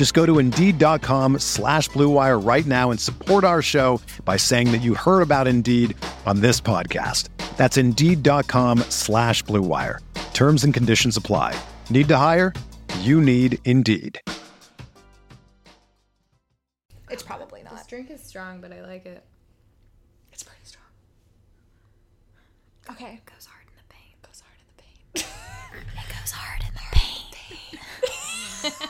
Just go to Indeed.com slash BlueWire right now and support our show by saying that you heard about Indeed on this podcast. That's Indeed.com slash BlueWire. Terms and conditions apply. Need to hire? You need Indeed. It's probably not. This drink is strong, but I like it. It's pretty strong. Okay. Goes hard in the paint. Goes hard in the paint. it goes hard in the paint.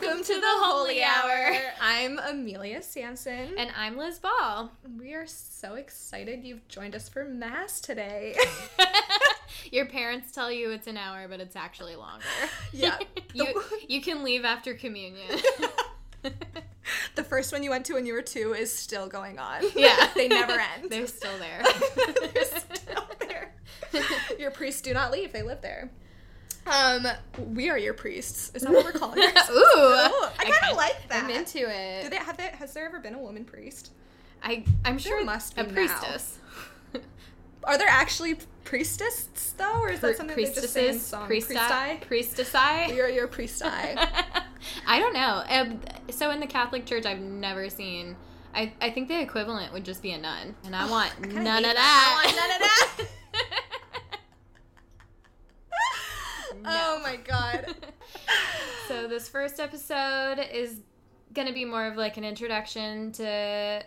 Welcome to the Holy Hour. I'm Amelia Sampson. And I'm Liz Ball. we are so excited you've joined us for Mass today. Your parents tell you it's an hour, but it's actually longer. yeah. You you can leave after communion. The first one you went to when you were two is still going on. Yeah. they never end. They're still there. They're still there. Your priests do not leave, they live there. Um, we are your priests. Is that what we're calling ourselves? Ooh, I kind kinda- like that. I'm into it. Do they have there? Has there ever been a woman priest? I I'm sure must a be now. priestess. Are there actually priestesses though, or is that something they just say in song? priesti, priestessi. You're your priesti. I don't know. Um, so in the Catholic Church, I've never seen. I, I think the equivalent would just be a nun, and I want kinda none of that. that. I want none of that. Oh my god. so this first episode is gonna be more of like an introduction to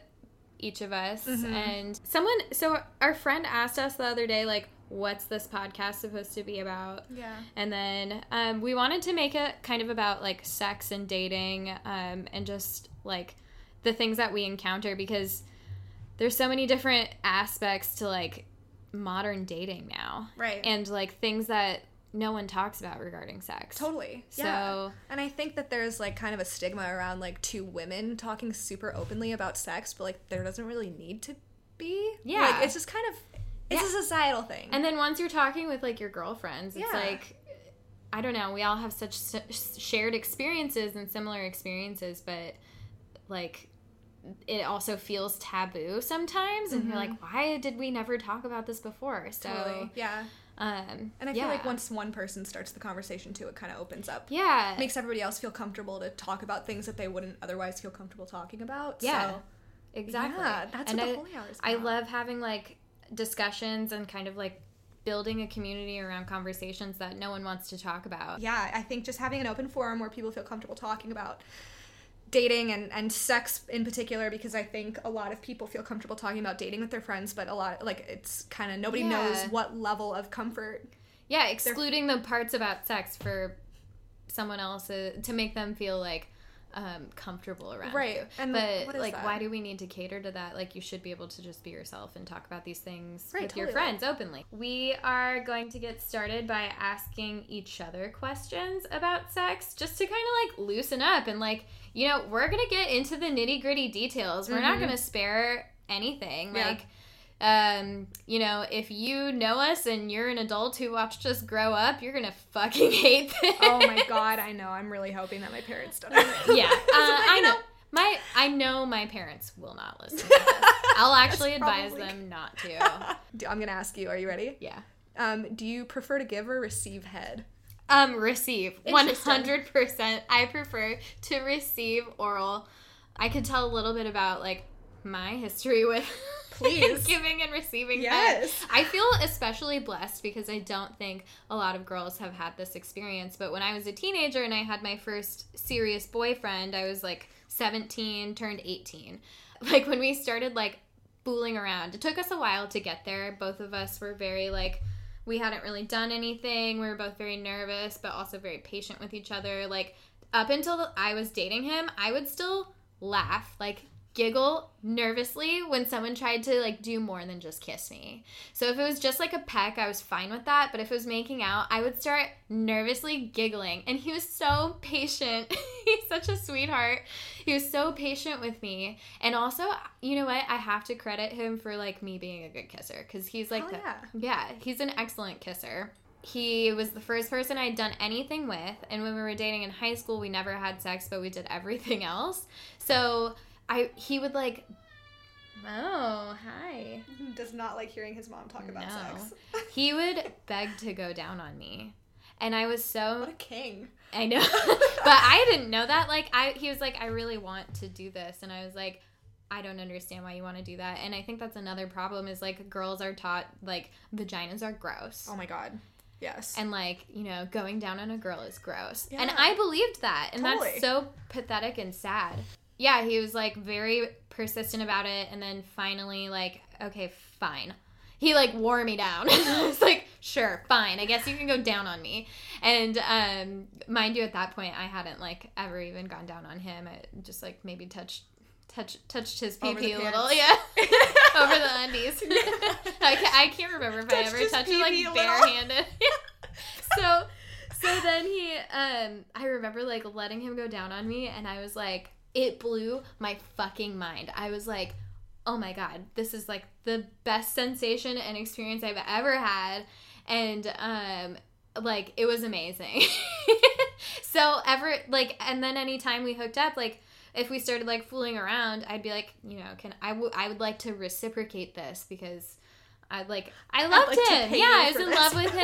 each of us Mm-hmm. and someone so our friend asked us the other day like what's this podcast supposed to be about Yeah. and then um, we wanted to make it kind of about like sex and dating um, and just like the things that we encounter because there's so many different aspects to like modern dating now Right. and like things that no one talks about regarding sex Totally. So- yeah. And I think that there's like kind of a stigma around like two women talking super openly about sex, but like there doesn't really need to be. Yeah. Like it's just kind of it's a societal thing. And then once you're talking with like your girlfriends, it's Yeah. like I don't know, we all have such s- shared experiences and similar experiences, but like it also feels taboo sometimes and you're like why did we never talk about this before? So Mm-hmm. totally. Yeah. Um And I feel like once one person starts the conversation too, it kind of opens up. yeah. it Makes everybody else feel comfortable to talk about things that they wouldn't otherwise feel comfortable talking about. Yeah. So Exactly. Yeah, that's and what the I, Holy Hour is I love having like discussions and kind of like building a community around conversations that no one wants to talk about. yeah, I think just having an open forum where people feel comfortable talking about dating and, and sex in particular because I think a lot of people feel comfortable talking about dating with their friends, but a lot like it's kind of nobody knows what level of comfort. Yeah, excluding the parts about sex for someone else uh, to make them feel like um, comfortable around Right, you. and but like, that? why do we need to cater to that? Like, you should be able to just be yourself and talk about these things Right, with your totally. friends openly. We are going to get started by asking each other questions about sex, just to kind of like loosen up and like, you know, we're gonna get into the nitty gritty details. We're not gonna spare anything. Mm-hmm. Yeah. Like um, you know, if you know us and you're an adult who watched us grow up, you're gonna fucking hate this. Oh my god, I know. I'm really hoping that my parents don't. yeah, uh, I know. know- My I know my parents will not listen to this. I'll actually advise probably- them not to. I'm gonna ask you. Are you ready? Yeah. Um, do you prefer to give or receive head? Um, receive. Hundred percent. I prefer to receive oral. I could tell a little bit about like my history with Please. giving and receiving. Yes. head. I feel especially blessed because I don't think a lot of girls have had this experience. But when I was a teenager and I had my first serious boyfriend, I was like 17, turned 18. Like when we started like fooling around, it took us a while to get there. Both of us were very like, we hadn't really done anything. We were both very nervous, but also very patient with each other. Like up until I was dating him, I would still laugh, like giggle nervously when someone tried to like do more than just kiss me. So if it was just like a peck, I was fine with that, but if it was making out, I would start nervously giggling. And he was so patient. He's such a sweetheart. He was so patient with me. And also, you know what? I have to credit him for like me being a good kisser cuz he's like the, yeah. yeah, he's an excellent kisser. He was the first person I'd done anything with, and when we were dating in high school, we never had sex, but we did everything else. So I he would like, oh hi, Does not like hearing his mom talk about No. sex. he would beg to go down on me, and I was so What a king. I know, but I didn't know that. Like I, he was like, I really want to do this, and I was like. I don't understand why you want to do that. And I think that's another problem is like girls are taught like vaginas are gross. Oh my god. Yes. and like you know going down on a girl is gross and i believed that and Totally. that's so pathetic and sad yeah he was like very persistent about it and then finally like okay fine. He like wore me down. I was like sure fine. I guess you can go down on me. And um mind you at that point i hadn't like ever even gone down on him. I just like maybe touched touch, touched his pee pee a little. yeah. Over the undies. I, can't, I can't remember if i ever touched it like barehanded. So so then he um i remember like letting him go down on me and i was like it blew my fucking mind. I was like oh my god this is like the best sensation and experience i've ever had. And um like it was amazing. So ever like and then anytime we hooked up like if we started like fooling around i'd be like you know can i w- I would like to reciprocate this because i like i loved like him yeah i was in this. love with him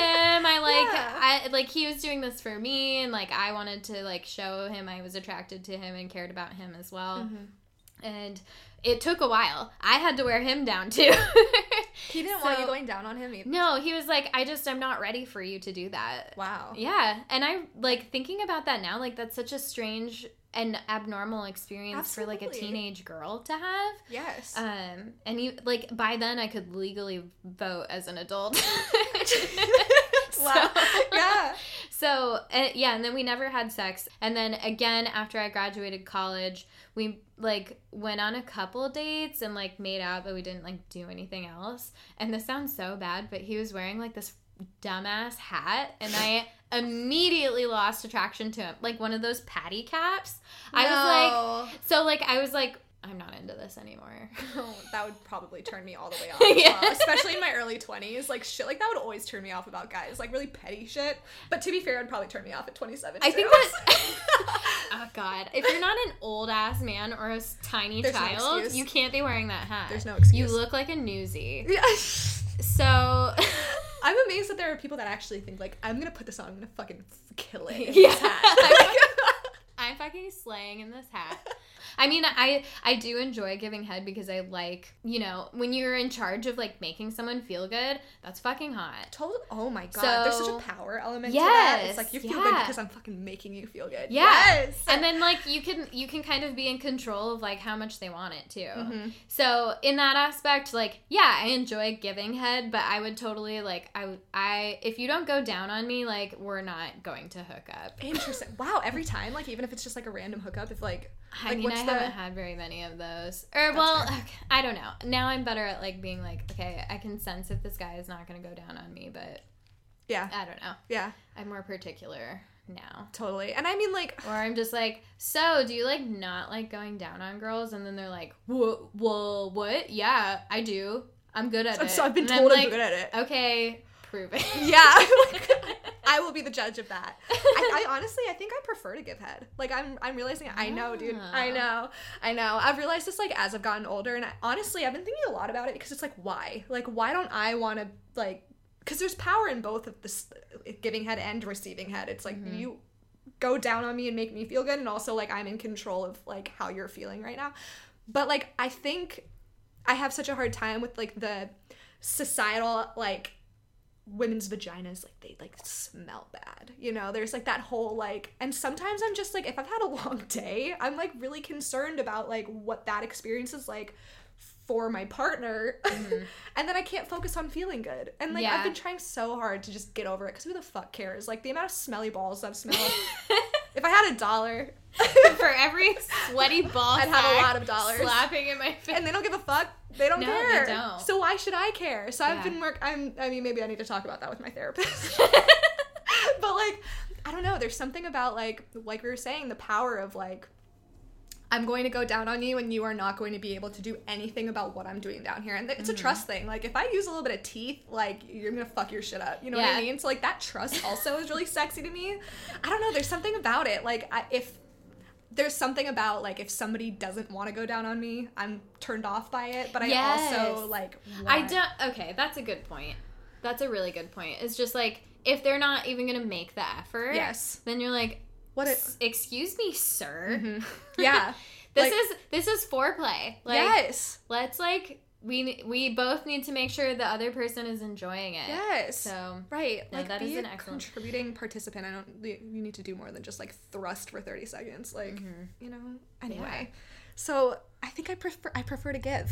i like Yeah. i like he was doing this for me and like i wanted to like show him i was attracted to him and cared about him as well Mm-hmm. and it took a while i had to wear him down too he didn't want you going down on him either. no he was like i just i'm not ready for you to do that Wow. yeah, and I like thinking about that now. Like that's such a strange and abnormal experience for like a teenage girl to have. Yes. Um, and you like by then I could legally vote as an adult. wow. yeah. So uh, yeah, and then we never had sex. And then again after I graduated college, we like went on a couple dates and like made out, but we didn't like do anything else. And this sounds so bad, but he was wearing like this dumbass hat, and I immediately lost attraction to him, like one of those patty caps. I was like, so like I was like, I'm not into this anymore. Oh, that would probably turn me all the way off. Yeah. well, Especially in my early 20s. Like, shit like that would always turn me off about guys. Like, really petty shit. But to be fair, it'd probably turn me off at 27. I too. think that. oh God! If you're not an old ass man or a tiny There's child, excuse. you can't be wearing that hat. There's no excuse. You look like a newsie. Yeah. So. I'm amazed that there are people that actually think, like, I'm gonna put this on, I'm gonna fucking kill it. in Yeah. this hat. I'm fucking slaying in this hat. I mean, I I do enjoy giving head because I like, you know, when you're in charge of like making someone feel good, that's fucking hot. Told, oh my god, there's such a power element to that. Yes, It's like you feel good because I'm fucking making you feel good. Yeah. Yes. And then like you can you can kind of be in control of like how much they want it too. Mhm. So in that aspect, like yeah, I enjoy giving head, but I would totally like I I if you don't go down on me, like we're not going to hook up. Interesting. Wow, every time, like even if it's just like a random hookup, if like I Like, mean, I the- haven't had very many of those. Or well, okay, I don't know. Now I'm better at like being like, okay, I can sense if this guy is not going to go down on me, but yeah, I don't know. yeah, I'm more particular now. totally. And I mean like Or I'm just like, so do you like not like going down on girls? And then they're like, whoa, whoa, what? Yeah, I do. I'm good at it. so I've been And I'm told I'm like, good at it. Okay, prove it. Yeah. I will be the judge of that. I, I honestly, I think I prefer to give head. Like I'm, I'm realizing. I know, dude. I know. I know. I've realized this like as I've gotten older, and I, honestly, I've been thinking a lot about it because it's like, why? Like, why don't I want to like because there's power in both of this giving head and receiving head. It's like Mm-hmm. you go down on me and make me feel good and also like I'm in control of like how you're feeling right now. But like I think I have such a hard time with like the societal like women's vaginas like they like smell bad you know? There's like that whole like and sometimes i'm just like if i've had a long day i'm like really concerned about like what that experience is like for my partner. Mm-hmm. And then i can't focus on feeling good. And like i've been trying so hard to just get over it because who the fuck cares? Like the amount of smelly balls i've smelled if i had a dollar For every sweaty ball, I'd have a lot of dollars. slapping in my face. and they don't give a fuck. They don't No, they care. don't. So why should I care? So I've been work. I'm. I mean, maybe I need to talk about that with my therapist. but like, I don't know. There's something about like, like we were saying, the power of like. I'm going to go down on you, and you are not going to be able to do anything about what I'm doing down here. And it's Mm-hmm. a trust thing. Like, if I use a little bit of teeth, like, you're gonna fuck your shit up. You know what I mean? So, like, that trust also is really sexy to me. I don't know. There's something about it. Like, I, if there's something about like if somebody doesn't want to go down on me, I'm turned off by it. But I Yes. also like I don't. Okay, that's a good point. That's a really good point. It's just like if they're not even gonna make the effort, Yes. then you're like, What it- Excuse me, sir. Mm-hmm. Yeah. This Like- is this is foreplay. Like, yes. let's like we we both need to make sure the other person is enjoying it. Yes. So Right. No, like that be is an a excellent- contributing participant. I don't you need to do more than just like thrust for 30 seconds. Like, mm-hmm. you know. Anyway. So, I think I prefer I prefer to give.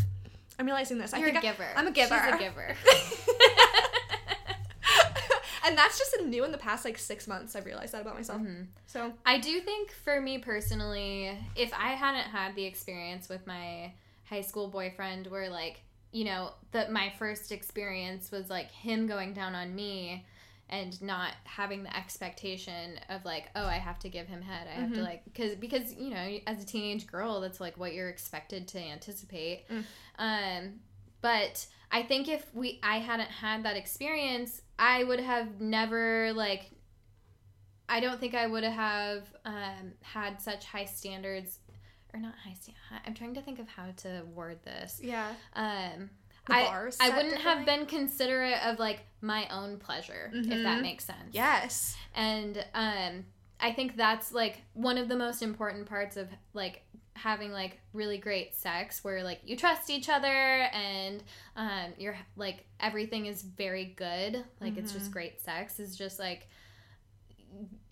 I'm realizing this. you're I think a giver. I'm a giver. She's a giver. and that's just a new in the past like 6 months I've realized that about myself. Mm-hmm. So, I do think for me personally, if I hadn't had the experience with my high school boyfriend where like, you know, that my first experience was like him going down on me and not having the expectation of like, oh, I have to give him head. I have to like cuz because, you know, as a teenage girl, that's like what you're expected to anticipate. Um but I think if we I hadn't had that experience, I would have never like I don't think I would have um, had such high standards, or not high stand. I'm trying to think of how to word this. yeah. Um, The I I wouldn't have been considerate of like my own pleasure, if that makes sense. Yes. And um, I think that's like one of the most important parts of like having like really great sex where like you trust each other and um you're like everything is very good like it's just great sex is just like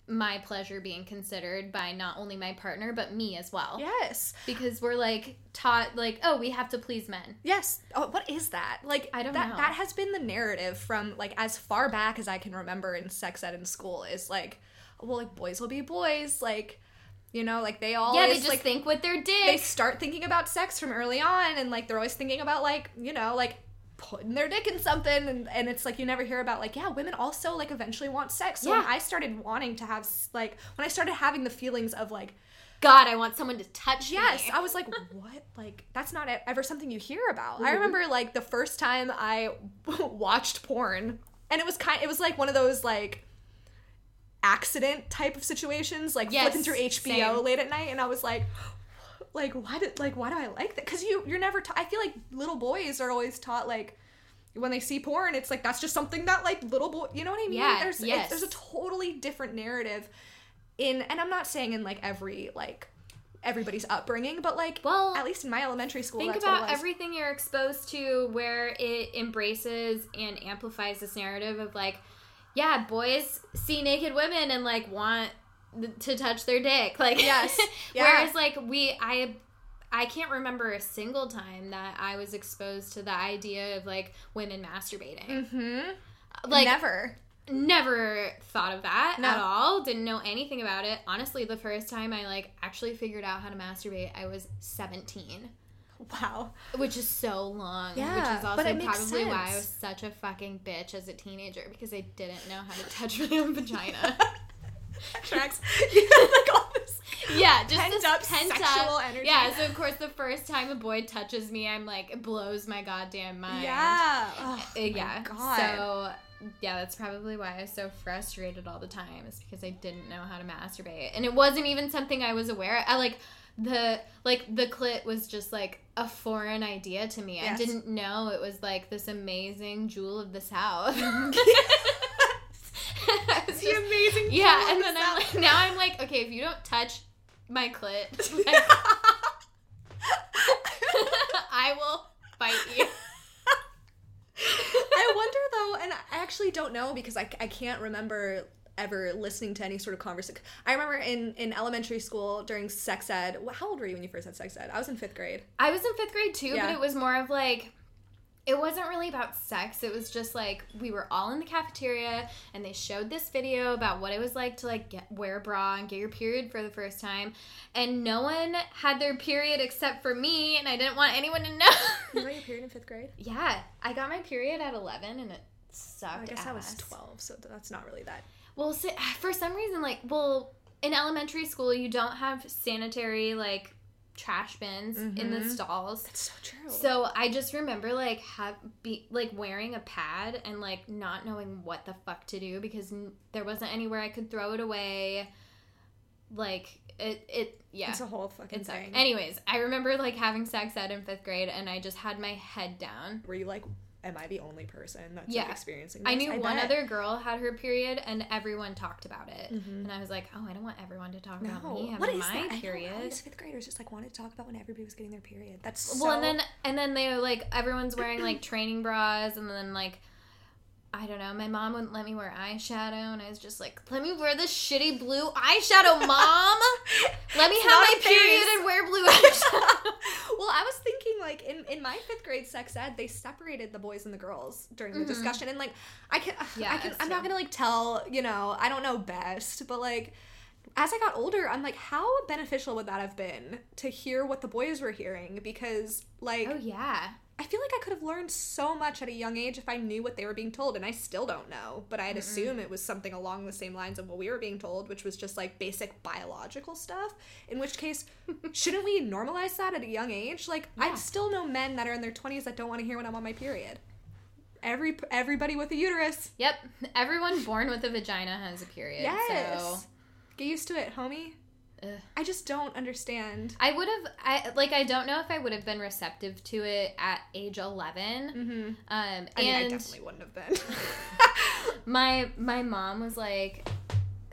my pleasure being considered by not only my partner but me as well Yes. because we're like taught like oh we have to please men Yes. Oh, what is that? Like I don't that know. that has been the narrative from like as far back as I can remember in sex ed in school is like well like boys will be boys like you know like they always yeah they just like think with their dick they start thinking about sex from early on and like they're always thinking about like you know like putting their dick in something and, and it's like you never hear about like yeah women also like eventually want sex so when Yeah. i started wanting to have s- like when i started having the feelings of like god i want someone to touch me. Yes, me I was like, what? Like, that's not ever something you hear about. I mm-hmm. remember like the first time I watched porn, and it was kind. It was like one of those like accident type of situations, like Yes, flipping through HBO same. late at night, and I was like. Like why did like why do I like that? Because you you're never taught. I feel like little boys are always taught like when they see porn, it's like that's just something that like little boy. You know what I mean? Yeah, There's yes. there's a totally different narrative in, and I'm not saying in like every like everybody's upbringing, but like Well, at least in my elementary school, Think that's what it about everything you're exposed to where it embraces and amplifies this narrative of like, yeah, boys see naked women and like want th- to touch their dick. Like, Yes. Yeah. whereas like we, I, I can't remember a single time that I was exposed to the idea of like women masturbating. Mm-hmm. Like, Never. never thought of that No. at all didn't know anything about it honestly the first time i like actually figured out how to masturbate i was 17 Wow. which is so long Yeah, which is but also it makes probably why i was such a fucking bitch as a teenager because i didn't know how to touch my own vagina Tracks. have like all this. yeah just Pent this up pent sexual up energy. yeah so of course the first time a boy touches me i'm like it blows my goddamn mind Yeah. Oh, Uh, yeah. God. So yeah, that's probably why I was so frustrated all the time. Is because I didn't know how to masturbate, and it wasn't even something I was aware. Of. I like the like the clit was just like a foreign idea to me. Yes. I didn't know it was like this amazing jewel of the south. I The just- amazing. yeah, and then the I'm like, now I'm like, okay, if you don't touch my clit, like, I will bite you. I wonder though, and I actually don't know because I, I can't remember ever listening to any sort of conversation. I remember in, in elementary school during sex ed. How old were you when you first had sex ed? I was in fifth grade. I was in fifth grade too, Yeah. but it was more of like it wasn't really about sex. It was just like we were all in the cafeteria and they showed this video about what it was like to like get wear a bra and get your period for the first time. And no one had their period except for me and I didn't want anyone to know. You got your period in fifth grade? yeah, I got my period at 11 and it sucked. I guess I was 12, so that's not really that. Well, for some reason, like, well, in elementary school, you don't have sanitary like trash bins in the Mhm. stalls. That's so true. So I just remember like have be like wearing a pad and like not knowing what the fuck to do because n- there wasn't anywhere I could throw it away. Like it, it yeah. it's a whole fucking thing. Anyways, I remember like having sex ed in fifth grade and I just had my head down. Were you like, am I the only person that's Yeah. like, experiencing this? I knew one bet. other girl had her period and everyone talked about it. Mhm. And I was like, oh, I don't want everyone to talk No, about me what having is my that? I period. these fifth graders just like wanted to talk about when everybody was getting their period. That's so. Well, and then and then they were like everyone's wearing like training bras, and then like I don't know. My mom wouldn't let me wear eyeshadow, and I was just like, "Let me wear this shitty blue eyeshadow, mom. let me It's have my period and wear blue eyeshadow." well, I was thinking like in, in my fifth grade sex ed, they separated the boys and the girls during the Mhm. discussion, and like I can, Yeah, I can, I'm not gonna like tell, you know, I don't know best, but like as I got older, I'm like, how beneficial would that have been to hear what the boys were hearing? Because like oh yeah, I feel like I could have learned so much at a young age if I knew what they were being told, and I still don't know. But I'd assume it was something along the same lines of what we were being told, which was just like basic biological stuff. In which case, shouldn't we normalize that at a young age? Like, Yeah. I still know men that are in their twenties that don't want to hear when I'm on my period. Every everybody with a uterus, yep. Everyone born with a vagina has a period. yes. So Get used to it, homie. Ugh. I just don't understand. I would have, I like, I don't know if I would have been receptive to it at age eleven. Mm-hmm. Um, I mean, I and definitely wouldn't have been. my my mom was like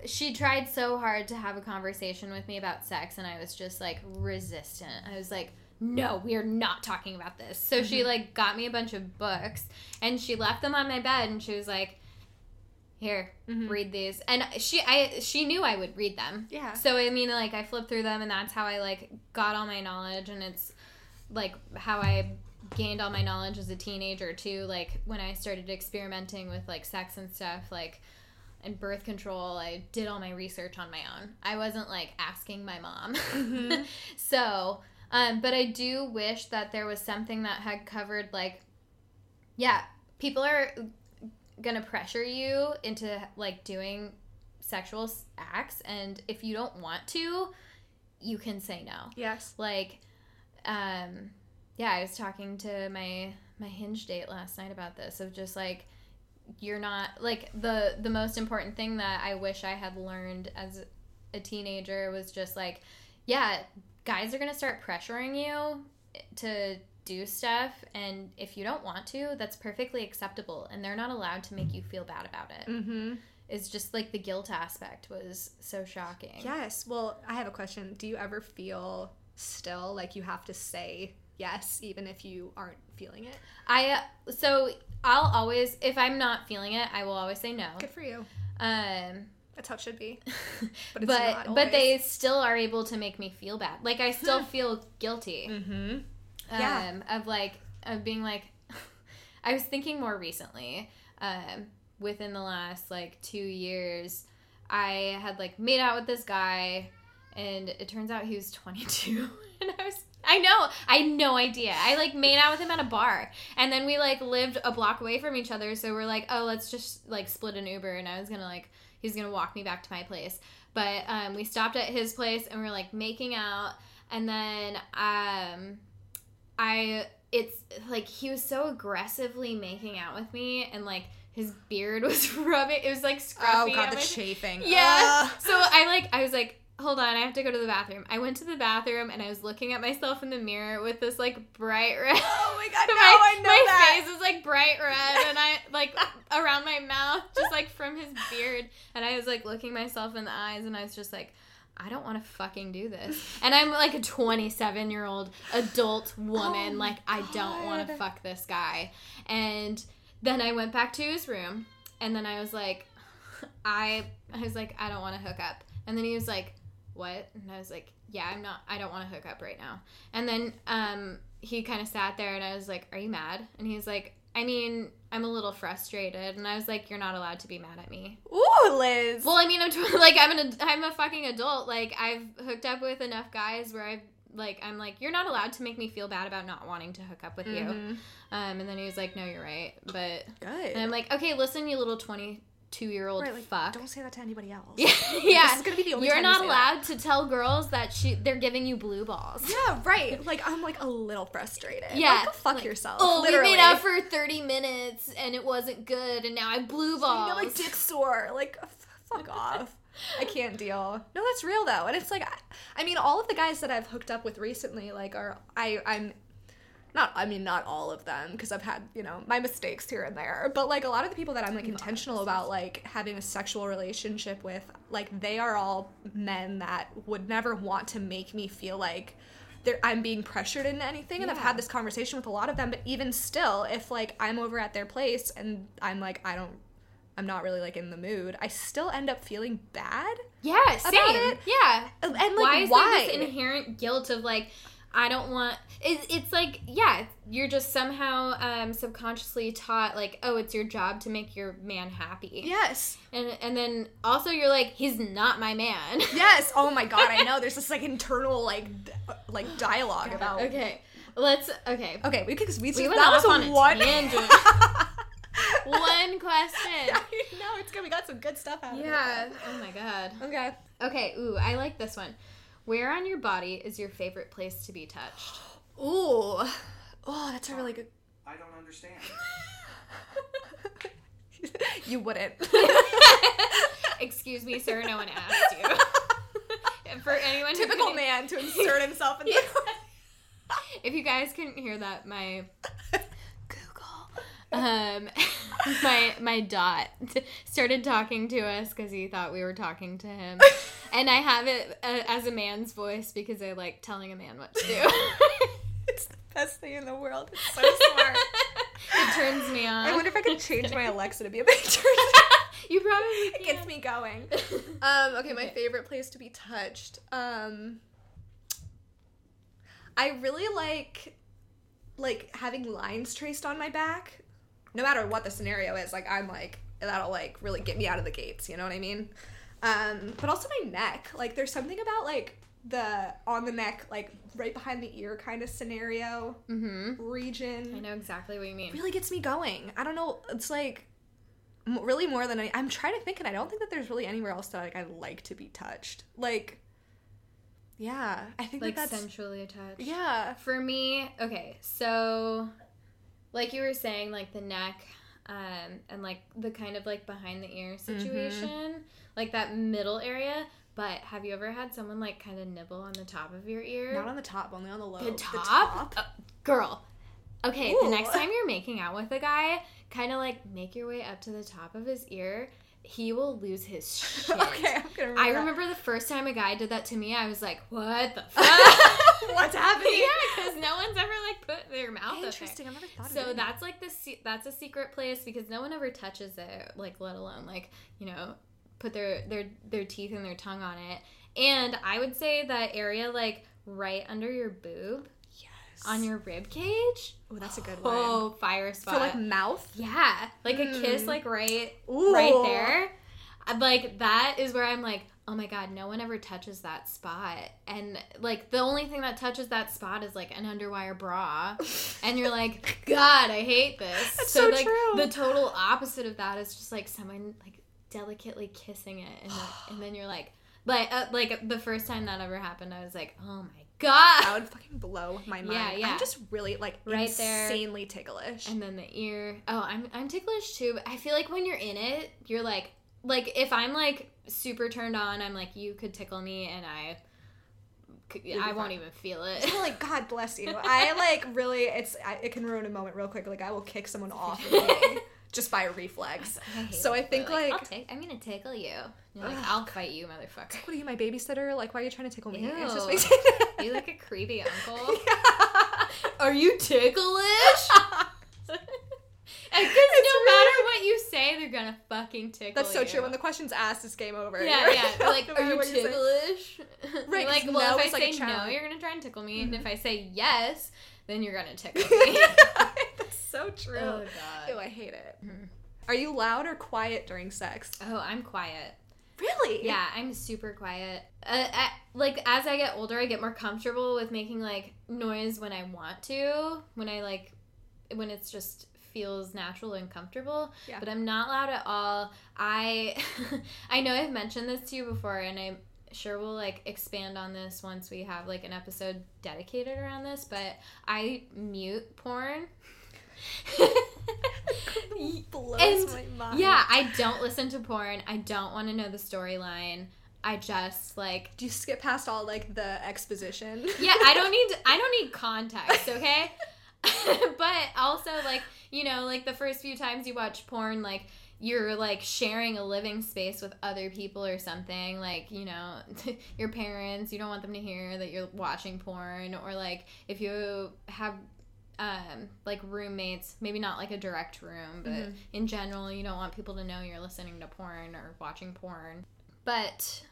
she tried so hard to have a conversation with me about sex and i was just like resistant i was like no we are not talking about this so she Mm-hmm. like got me a bunch of books and she left them on my bed and she was like here Mhm. read these and she i she knew i would read them yeah. so i mean like i flipped through them and that's how i like got all my knowledge and it's like how i gained all my knowledge as a teenager too like when i started experimenting with like sex and stuff like and birth control i did all my research on my own i wasn't like asking my mom Mhm. so um but i do wish that there was something that had covered like yeah people are gonna pressure you into like doing sexual acts and if you don't want to you can say no Yes. like um yeah i was talking to my my hinge date last night about this of just like you're not like the the most important thing that i wish i had learned as a teenager was just like yeah guys are gonna start pressuring you to do stuff and if you don't want to that's perfectly acceptable and they're not allowed to make you feel bad about it Mm-hmm. it's just like the guilt aspect was so shocking Yes. Well, I have a question. Do you ever feel still like you have to say yes, even if you aren't feeling it? I so I'll always if I'm not feeling it, I will always say no. Good for you. Um That's how it should be. but But not but they still are able to make me feel bad. Like I still feel guilty. Mm-hmm. Um Yeah. of like of being like I was thinking more recently um within the last like 2 years I had like made out with this guy and it turns out he was 22 and I was I know. I had no idea. I like made out with him at a bar. And then we like lived a block away from each other. So we're like, oh, let's just like split an Uber. And I was to like, he's to walk me back to my place. But um, we stopped at his place and we are like making out. And then um, I, it's like he was so aggressively making out with me. And like his beard was rubbing. It was like scruffy. Oh god, the chafing. yeah. So I like I was like hold on, I have to go to the bathroom. I went to the bathroom and I was looking at myself in the mirror with this like bright red. Oh my god, no, my, I know my that. face is like bright red and I like around my mouth, just like from his beard. And I was like looking myself in the eyes and I was just like, I don't want to fucking do this. And I'm like a 27 year old adult woman. Oh like, I don't want to fuck this guy. And then I went back to his room and then I was like, I, I was like, I don't want to hook up. And then he was like, what? And I was like, yeah, I'm not, I don't want to hook up right now. And then um, he kind of sat there and I was like, are you mad? And he's like, I mean, I'm a little frustrated. And I was like, you're not allowed to be mad at me. Ooh, Liz. Well, I mean, I'm tw- like I'm an I'm a fucking adult. Like I've hooked up with enough guys where I've like I'm like you're not allowed to make me feel bad about not wanting to hook up with you. Mhm. Um, and then he was like, no, you're right. But Good. and I'm like, okay, listen, you little 22 year old Right, like, fuck. Don't say that to anybody else. yeah, Like, yeah. This is gonna be the only You're time you not say that. allowed to tell girls that she they're giving you blue balls. Yeah, right. Like I'm like a little frustrated. Yeah, Like, go fuck like, yourself. Oh, literally. we made out for 30 minutes and it wasn't good, and now I blue You balls. know, like dick sore. Like fuck off. I can't deal. No, that's real though, and it's like, I, I mean, all of the guys that I've hooked up with recently, like, are I I'm not. I mean, not all of them, because I've had you know my mistakes here and there. But like a lot of the people that I'm like intentional about like having a sexual relationship with, like they are all men that would never want to make me feel like. they're- I'm being pressured into anything, and I've had this conversation with a lot of them. But even still, if like I'm over at their place and I'm like I don't I'm not really like in the mood, I still end up feeling bad. yeah, same. it. Yeah. And like why is why? there this inherent guilt of like I don't want it, it's like yeah you're just somehow um, subconsciously taught like oh it's your job to make your man happy yes. and and then also you're like he's not my man Yes. Oh my god, I know. There's this like internal like like dialogue about okay let's okay Okay, we could we, we went that off was on a one tangent. one question no, it's good. We got some good stuff out yeah of it. oh my god Okay. okay ooh I like this one where on your body is your favorite place to be touched Ooh. Oh, that's a really good. I don't understand. you wouldn't. Excuse me, sir. No one asked you. For anyone Typical couldn't- man to insert himself in. Yeah. The- If you guys couldn't hear that, my Google, um, my my dot started talking to us because he thought we were talking to him, and I have it uh, as a man's voice because I like telling a man what to do. it's the best thing in the world. It's so smart. it turns me on. I wonder if I could change my Alexa to be a picture. You probably it gets me going. Um, okay, my Okay. favorite place to be touched. Um, I really like like having lines traced on my back. No matter what the scenario is, like I'm like that'll like really get me out of the gates. You know what I mean? Um, but also my neck. Like there's something about like the on the neck, like right behind the ear kind of scenario Mm-hmm. region I know exactly what you mean. really gets me going. I don't know. It's like m- really more than any. I'm trying to think, and I don't think that there's really anywhere else that like I like to be touched. Like, yeah, I think Like that that's sensually attached. yeah. For me, okay, so like you were saying, like the neck, um, and like the kind of like behind the ear situation, like that middle area. But have you ever had someone like kind of nibble on the top of your ear? Not on the top, only on the low. the top? Uh, girl. Okay, the next time you're making out with a guy, kind of like make your way up to the top of his ear. He will lose his shit. okay, I'm gonna. Remember I that. remember the first time a guy did that to me, I was like, what the fuck? What's happening? yeah, because no one's ever like put their mouth. Interesting. I've never thought of So it. that's like the se- that's a secret place because no one ever touches it, like let alone like you know put their their their teeth and their tongue on it. And I would say that area like right under your boob. On your rib cage. Oh, that's a good one. Oh, fire spot. For like mouth. yeah, like a kiss Mm. like right Ooh. right there. I'm Like that is where I'm like, oh my god, no one ever touches that spot. And like the only thing that touches that spot is like an underwire bra. And you're like, God, I hate this. That's so like true. the total opposite of that is just like someone like delicately kissing it and then, and then you're like but uh, like the first time that ever happened I was like, oh my That god. would fucking blow my mind. Yeah, yeah. I'm just really like Right there. insanely ticklish. And then the ear. Oh, I'm I'm ticklish too, but I feel like when you're in it, you're like like if I'm like super turned on, I'm like you could tickle me and I I won't even feel it. Like God bless you. I like really it's I, it can ruin a moment real quick. Like I will kick someone off just by reflex. I so I think They're like, I'll take, I'm gonna tickle you. You're like I'll fight you, motherfucker. what are you, my babysitter? Like why are you trying to tickle me? Just Ew. makes you like a creepy uncle. Are you ticklish? Because no matter what you say, they're gonna fucking tickle That's so you. true. When the question's asked, it's game over. yeah, yeah. They're like, no are you ticklish? Right, like, well, no if I like say no, you're gonna try and tickle me, Mm-hmm. and if I say yes, then you're gonna tickle me. So true. oh god. Ew, I hate it. Are you loud or quiet during sex? Oh, I'm quiet. Really? Yeah, I'm super quiet. Uh, I, like as I get older, I get more comfortable with making like noise when I want to, when I like, when it's just feels natural and comfortable. Yeah. But I'm not loud at all. I, I know I've mentioned this to you before, and I'm sure we'll like expand on this once we have like an episode dedicated around this. But I mute porn. And. Yeah, I don't listen to porn. I don't want to know the storyline. I just like Do you skip past all like the exposition? yeah, I don't need I don't need context, okay? but also like, you know, like the first few times you watch porn like you're like sharing a living space with other people or something like you know your parents you don't want them to hear that you're watching porn or like if you have um like roommates maybe not like a direct room but Mhm. in general you don't want people to know you're listening to porn or watching porn but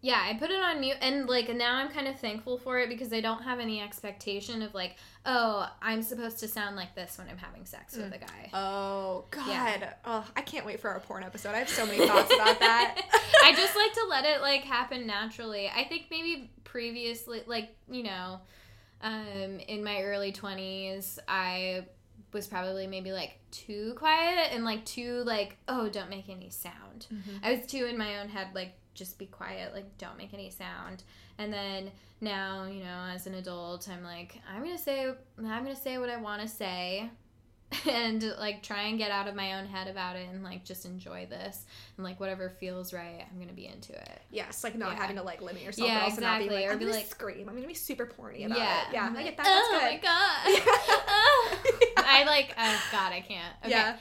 yeah i put it on mute and like now i'm kind of thankful for it because i don't have any expectation of like oh i'm supposed to sound like this when i'm having sex with a guy Oh God! Yeah. Oh, I can't wait for our porn episode. I have so many thoughts about that. I just like to let it like happen naturally. I think maybe previously, like you know, um, in my early twenties, I was probably maybe like too quiet and like too like oh don't make any sound. I was too in my own head like just be quiet like don't make any sound. And then now you know as an adult I'm like I'm gonna say I'm gonna say what I want to say. And like try and get out of my own head about it and like just enjoy this and like whatever feels right, I'm gonna be into it. yes, like not Yeah. having to like limit yourself, Yeah, but also not being exactly, like I'm be gonna like- scream. I'm gonna be super porny about yeah, it. Yeah, I'm I get that. Oh my god. Oh. I like. Oh god, I can't. Okay. Yeah.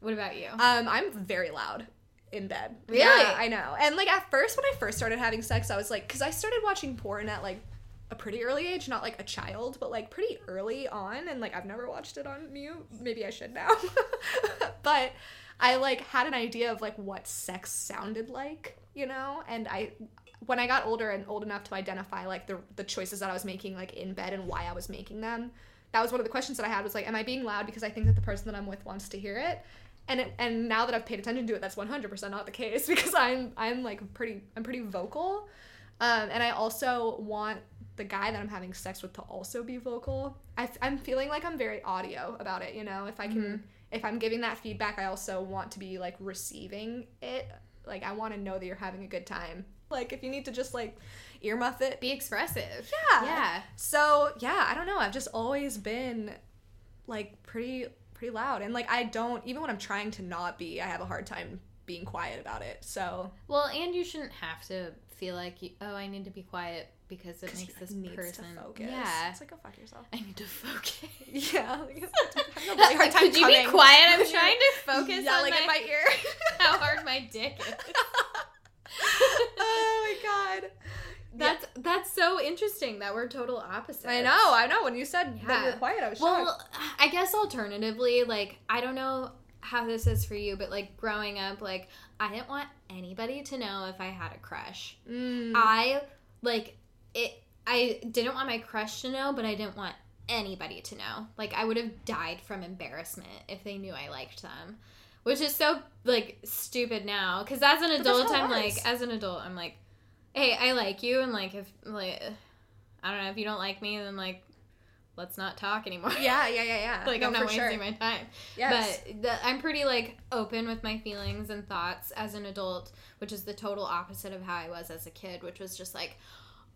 What about you? Um, I'm very loud in bed. Really? Yeah, I know. And like at first, when I first started having sex, I was like, because I started watching porn at like a pretty early age, not like a child, but like pretty early on, and like I've never watched it on mute. Maybe I should now. but I like had an idea of like what sex sounded like, you know, and I. When I got older and old enough to identify like the the choices that I was making like in bed and why I was making them, that was one of the questions that I had was like, am I being loud because I think that the person that I'm with wants to hear it? And it, and now that I've paid attention to it, that's 100% not the case because I'm I'm like pretty I'm pretty vocal, um, and I also want the guy that I'm having sex with to also be vocal. I, am feeling like I'm very audio about it. You know, if I can mm-hmm. if I'm giving that feedback, I also want to be like receiving it. Like I want to know that you're having a good time. Like if you need to just like earmuff it, Be expressive. yeah. Yeah. So yeah, I don't know. I've just always been like pretty pretty loud, and like I don't even when I'm trying to not be, I have a hard time being quiet about it. So Well, and you shouldn't have to feel like you, oh, I need to be quiet because it makes this like, person. to focus. Yeah. it's like go fuck yourself. I need to focus. Yeah, like, I'm having a really hard time Could you be quiet? I'm trying to focus yelling on in my, my ear. how hard my dick is. oh my god. That's that's so interesting that we're total opposites. I know, I know. When you said that you were Yeah. quiet, I was shocked. Well, I guess alternatively, like I don't know how this is for you, but like growing up, like I didn't want anybody to know if I had a crush. Mm. I like it. I didn't want my crush to know, but I didn't want anybody to know. Like I would have died from embarrassment if they knew I liked them, which is so like stupid now. Because as an adult, I'm like, as an adult, I'm like, hey, I like you, and like if like I don't know if you don't like me, then like let's not talk anymore. yeah, yeah, yeah, yeah. like No, I'm not wasting sure. my time. Yes. But the, I'm pretty like open with my feelings and thoughts as an adult, which is the total opposite of how I was as a kid, which was just like,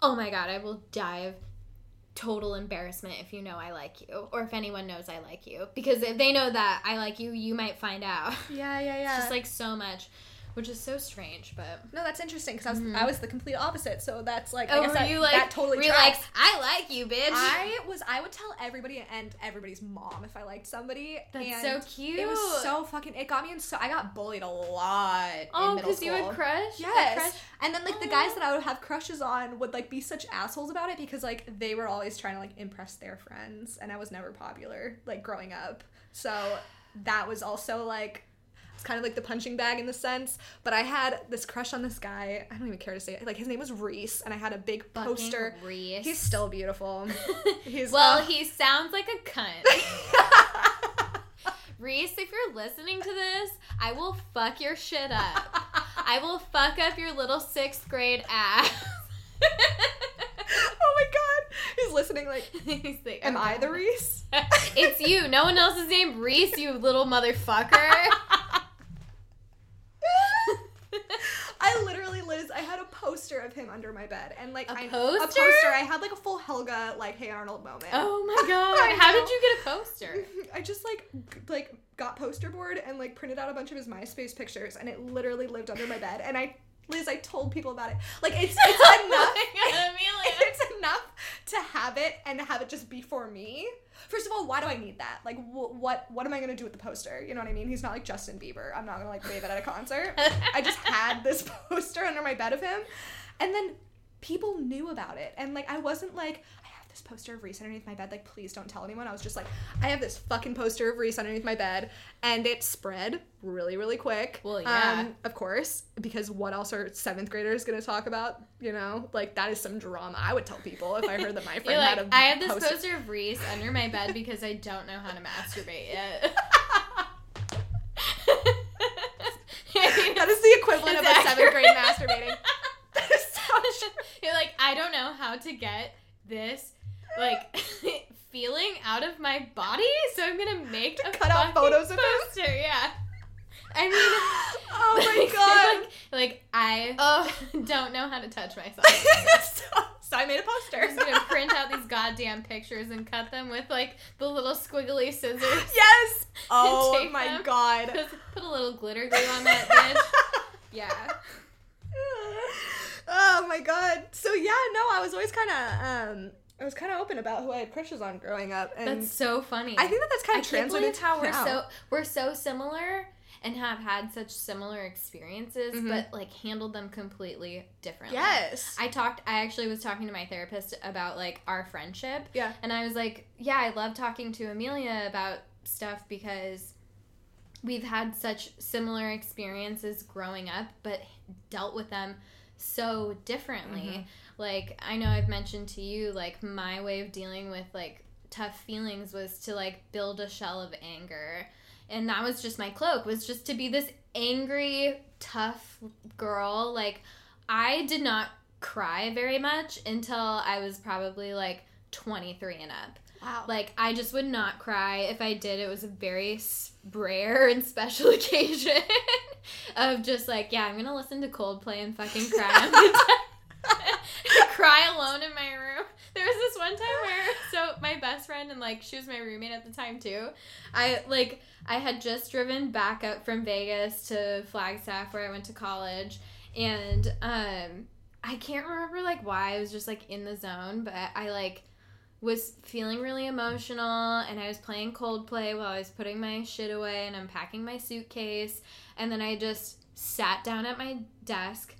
oh my god, I will die of total embarrassment if you know I like you, or if anyone knows I like you, because if they know that I like you, you might find out. yeah, yeah, yeah. It's just like so much. Which is so strange, but No, that's interesting because I was I mm-hmm. was the complete opposite. So that's like oh, I guess that, you like that totally were like I like you, bitch? I was I would tell everybody and everybody's mom if I liked somebody. That's and so cute. It was so fucking. It got me in so. I got bullied a lot. oh, because you had crush. Yes. crush? And then like the guys oh. that I would have crushes on would like be such assholes about it because like they were always trying to like impress their friends and I was never popular like growing up. So that was also like kind of like the punching bag in the sense, but I had this crush on this guy. I don't even care to say it. Like his name was Reese and I had a big Fucking poster. Reese. He's still beautiful. He's well, uh, he sounds like a cunt. Reese, if you're listening to this, I will fuck your shit up. I will fuck up your little sixth grade ass. oh my god. He's listening like He's like, Am "Oh, I the Reese? it's you. No one else is named Reese, you little motherfucker. I literally, Liz, I had a poster of him under my bed, and like A I, poster? a poster. I had like a full Helga, like Hey Arnold moment. oh my god. How know. did you get a poster? I just like g- like got poster board and like printed out a bunch of his MySpace pictures, and it literally lived under my bed. And I, Liz, I told people about it. Like it's it's Oh enough. my God, Amelia. Enough to have it and have it just be for me. First of all, why do I need that? Like, wh- what what am I gonna do with the poster? You know what I mean? He's not like Justin Bieber. I'm not gonna like wave it at a concert. I just had this poster under my bed of him, and then people knew about it, and like I wasn't like this poster of Reese underneath my bed. Like, please don't tell anyone. I was just like, I have this fucking poster of Reese underneath my bed, and it spread really really quick. Well, yeah. Um, of course, because what else are seventh graders gonna talk about? You know, like that is some drama. I would tell people if I heard that my friend like, had a I have this poster. poster of Reese under my bed because I don't know how to masturbate yet. that is the equivalent of It's a seventh grade masturbating. That is so true. You're like, I don't know how to get this like feeling out of my body, so I'm gonna make a cut out photos of him? poster. Yeah. I mean, Oh my like, god. Like, like, I Oh. don't know how to touch myself. so, so I made a poster. I'm just gonna print out these goddamn pictures and cut them with like the little squiggly scissors. yes. Oh my them. god. Put, put a little glitter glue on that bitch. Yeah. Oh my god. So yeah, no, I was always kind of um I was kind of open about who I had crushes on growing up and That's so funny. I think that that's kind of translated how we're now. so we're so similar and have had such similar experiences, Mhm. but like handled them completely differently. Yes. I talked. I actually was talking to my therapist about like our friendship, yeah. and I was like, "Yeah, I love talking to Amelia about stuff because we've had such similar experiences growing up, but dealt with them so differently. Mhm. Like I know I've mentioned to you, like my way of dealing with like tough feelings was to like build a shell of anger." And that was just my cloak, was just to be this angry, tough girl. Like, I did not cry very much until I was probably like 23 and up. Wow. Like, I just would not cry. If I did, it was a very rare and special occasion of just like, yeah, I'm gonna listen to Coldplay and fucking cry. Cry alone in my room. There was this one time where, so my best friend and like she was my roommate at the time too. I like I had just driven back up from Vegas to Flagstaff where I went to college, and um, I can't remember like why I was just like in the zone, but I like was feeling really emotional and I was playing Coldplay while I was putting my shit away and unpacking my suitcase and then I just sat down at my desk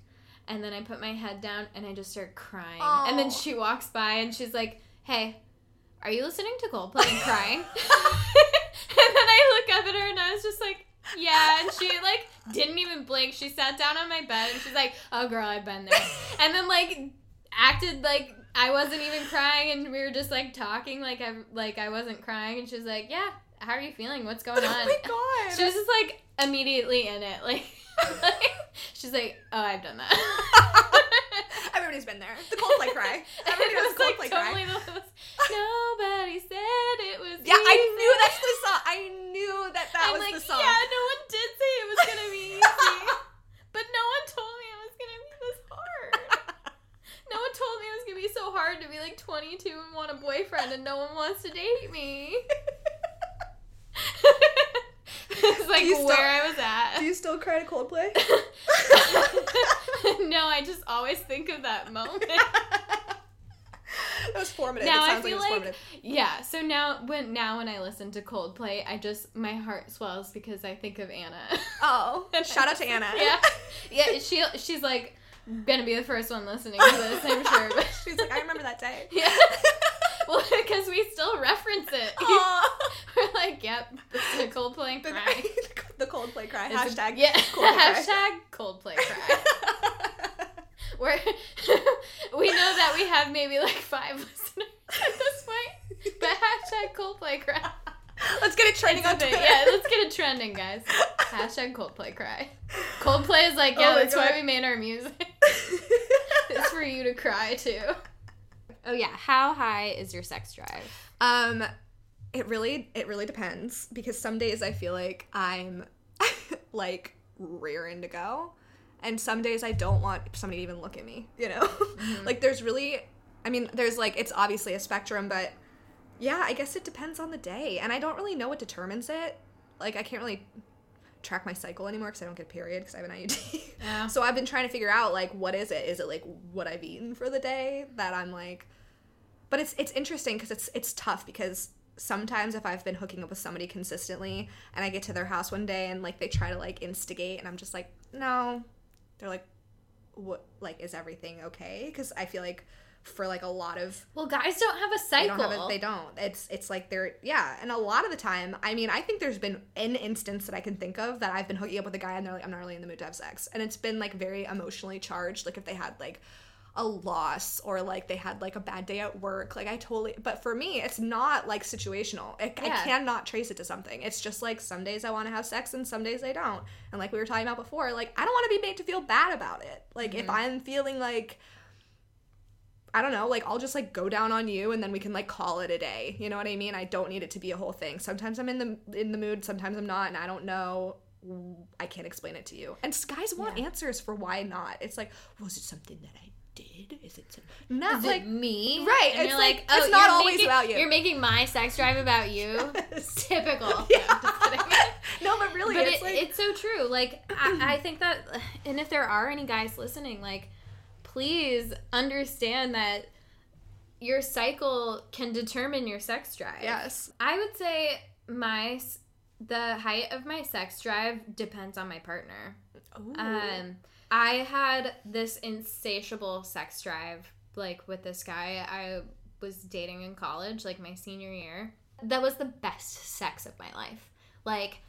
and then I put my head down and I just started crying. And then she walks by and she's like, "Hey, are you listening to Coldplay and crying?" and then I look up at her and I was just like, "Yeah." And she like didn't even blink. She sat down on my bed and she's like, "Oh girl, I've been there." And then like acted like I wasn't even crying and we were just like talking like I like I wasn't crying and she was like, "Yeah, how are you feeling? What's going oh on?" oh my god. She was just like immediately in it. Like, like she's like, "Oh, I've done that." Everybody's been there. The Coldplay cry. Everybody knows was like Coldplay totally cry. the Nobody said it was Yeah, I knew that's the song. I knew that that I'm was like, the song. yeah, no one did say it was gonna be easy, but no one told me it was gonna be this hard. No one told me it was gonna be so hard to be like 22 and want a boyfriend and no one wants to date me. it's like you where I was at. Do you still cry to Coldplay? no, I just always think of that moment. that was formative. now it I feel like, like, yeah. So now when now when I listen to Coldplay, I just my heart swells because I think of Anna. Oh, shout out to Anna. yeah, yeah. She she's like gonna be the first one listening to this, I'm sure. But She's like, I remember that day. yeah. Well, because we still reference it. We're like, yep, a Coldplay and the, cry. the Coldplay cry. It's a- Hashtag yeah. Coldplay cry. Hashtag Coldplay cry. We're, we know that we have maybe like five listeners at this point, but hashtag Coldplay cry. Let's get it trending on. Twitter. Yeah, let's get it trending, guys. Hashtag Coldplay cry. Coldplay is like, Oh yeah, my that's why we made our music. it's for you to cry too. Oh yeah, how high is your sex drive? Um, it really it really depends because some days I feel like I'm like rearing to go, and some days I don't want somebody to even look at me. You know, like there's really, I mean, there's like it's obviously a spectrum, but yeah, I guess it depends on the day, and I don't really know what determines it. Like I can't really track my cycle anymore because I don't get a period because I have an IUD. Yeah. So I've been trying to figure out like what is it? Is it like what I've eaten for the day that I'm like but it's it's interesting because it's it's tough because sometimes if I've been hooking up with somebody consistently and I get to their house one day and like they try to like instigate and I'm just like no they're like what like is everything okay because I feel like for like a lot of Well, guys don't have a they cycle. don't have it they don't. It's it's like they're yeah and a lot of the time I mean I think there's been an instance that I can think of that I've been hooking up with a guy and they're like I'm not really in the mood to have sex. And it's been like very emotionally charged like if they had like a loss or like they had like a bad day at work like i totally but for me it's not like situational. It, i Yeah. cannot trace it to something. It's just like some days i want to have sex and some days i don't. And like we were talking about before like i don't want to be made to feel bad about it. Like if mm-hmm. i'm feeling like I don't know, like I'll just like go down on you and then we can like call it a day. You know what I mean? I don't need it to be a whole thing. Sometimes I'm in the in the mood, sometimes I'm not, and I don't know. I can't explain it to you. And guys want answers for why not. It's like, was it something that I did? Is it some- not Is like it me? Right, And it's you're like, oh, it's not you're always making- about you. You're making my sex drive about you. Typical. Yeah. No, I'm just kidding. no, but really, but it's it, like it's so true. Like I, I think that, and if there are any guys listening, like please understand that your cycle can determine your sex drive. yes, I would say my the height of my sex drive depends on my partner. Ooh. Um, I had this insatiable sex drive, like with this guy I was dating in college, like my senior year. That was the best sex of my life. Like,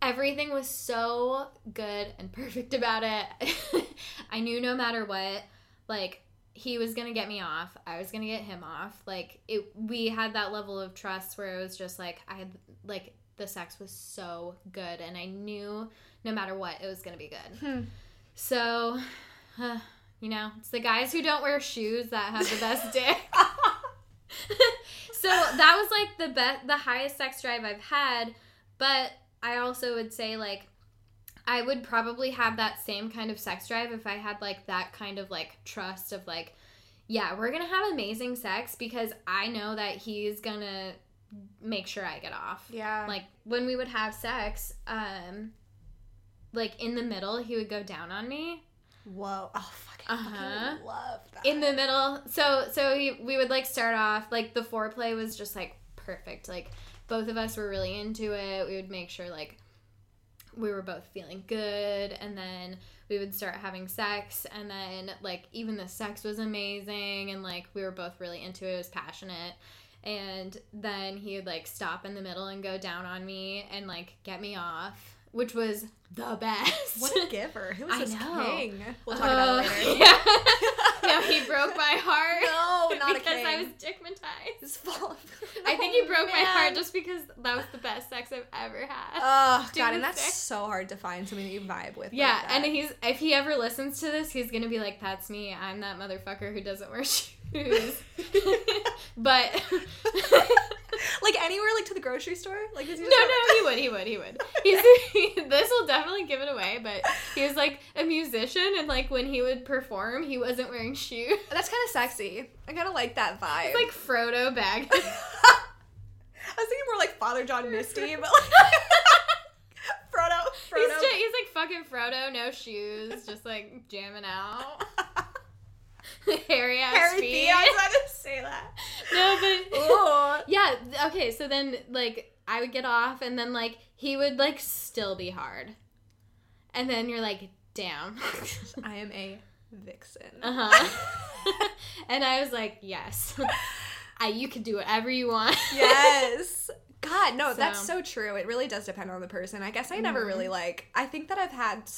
everything was so good and perfect about it. I knew no matter what, like, he was gonna get me off. I was gonna get him off. Like, it, we had that level of trust where it was just like, I had, like, the sex was so good, and I knew no matter what, it was gonna be good. Hmm. So, uh, you know, it's the guys who don't wear shoes that have the best dick. so that was like the best, the highest sex drive I've had. But I also would say like, I would probably have that same kind of sex drive if I had like that kind of like trust of like, yeah, we're gonna have amazing sex because I know that he's gonna make sure I get off. Yeah, like when we would have sex um like in the middle he would go down on me. Whoa, oh fuck, I Uh-huh. fucking love that. in the middle. So so he, we would like start off like the foreplay was just like perfect. Like both of us were really into it. We would make sure like we were both feeling good and then we would start having sex and then like even the sex was amazing and like we were both really into it it was passionate and then he would like stop in the middle and go down on me and like get me off which was the best what a giver! Who I is this know. king? We'll talk about it Uh, later. Yeah. He broke my heart. No, not because I was dickmatized. Just fall. I think he broke my heart just because that was the best sex I've ever had. Oh Dude, god, and that's sick. so hard to find something that you vibe with. yeah, like and he's if he ever listens to this, he's gonna be like, "That's me. I'm that motherfucker who doesn't wear shoes." but like anywhere, like to the grocery store, like no, no, he would, he would, he would. He's this will definitely give it away. But he was like a musician, and like when he would perform, he wasn't wearing shoes. That's kind of sexy. I kind of like that vibe. It's like Frodo Baggins. I was thinking more like Father John Misty, but like. Frodo, Frodo. He's, just, he's like, fucking Frodo, no shoes, just like jamming out. Hairy ass hairy feet. feet. I was about to say that. No, but yeah. Okay, so then like I would get off, and then like he would like still be hard, and then you're like, damn. I am a vixen. uh huh. and I was like, yes, I, you can do whatever you want. yes. God, no, that's So- so true. It really does depend on the person. I guess I never Mm-hmm. really like. I think that I've had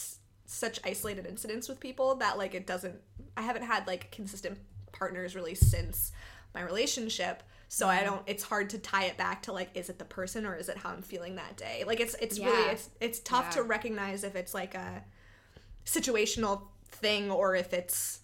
such isolated incidents with people that like it doesn't. I haven't had like consistent partners really since my relationship. So Mm-hmm. I don't. It's hard to tie it back to like, is it the person or is it how I'm feeling that day? Like it's it's really it's it's tough Yeah. to recognize if it's like a situational thing or if it's.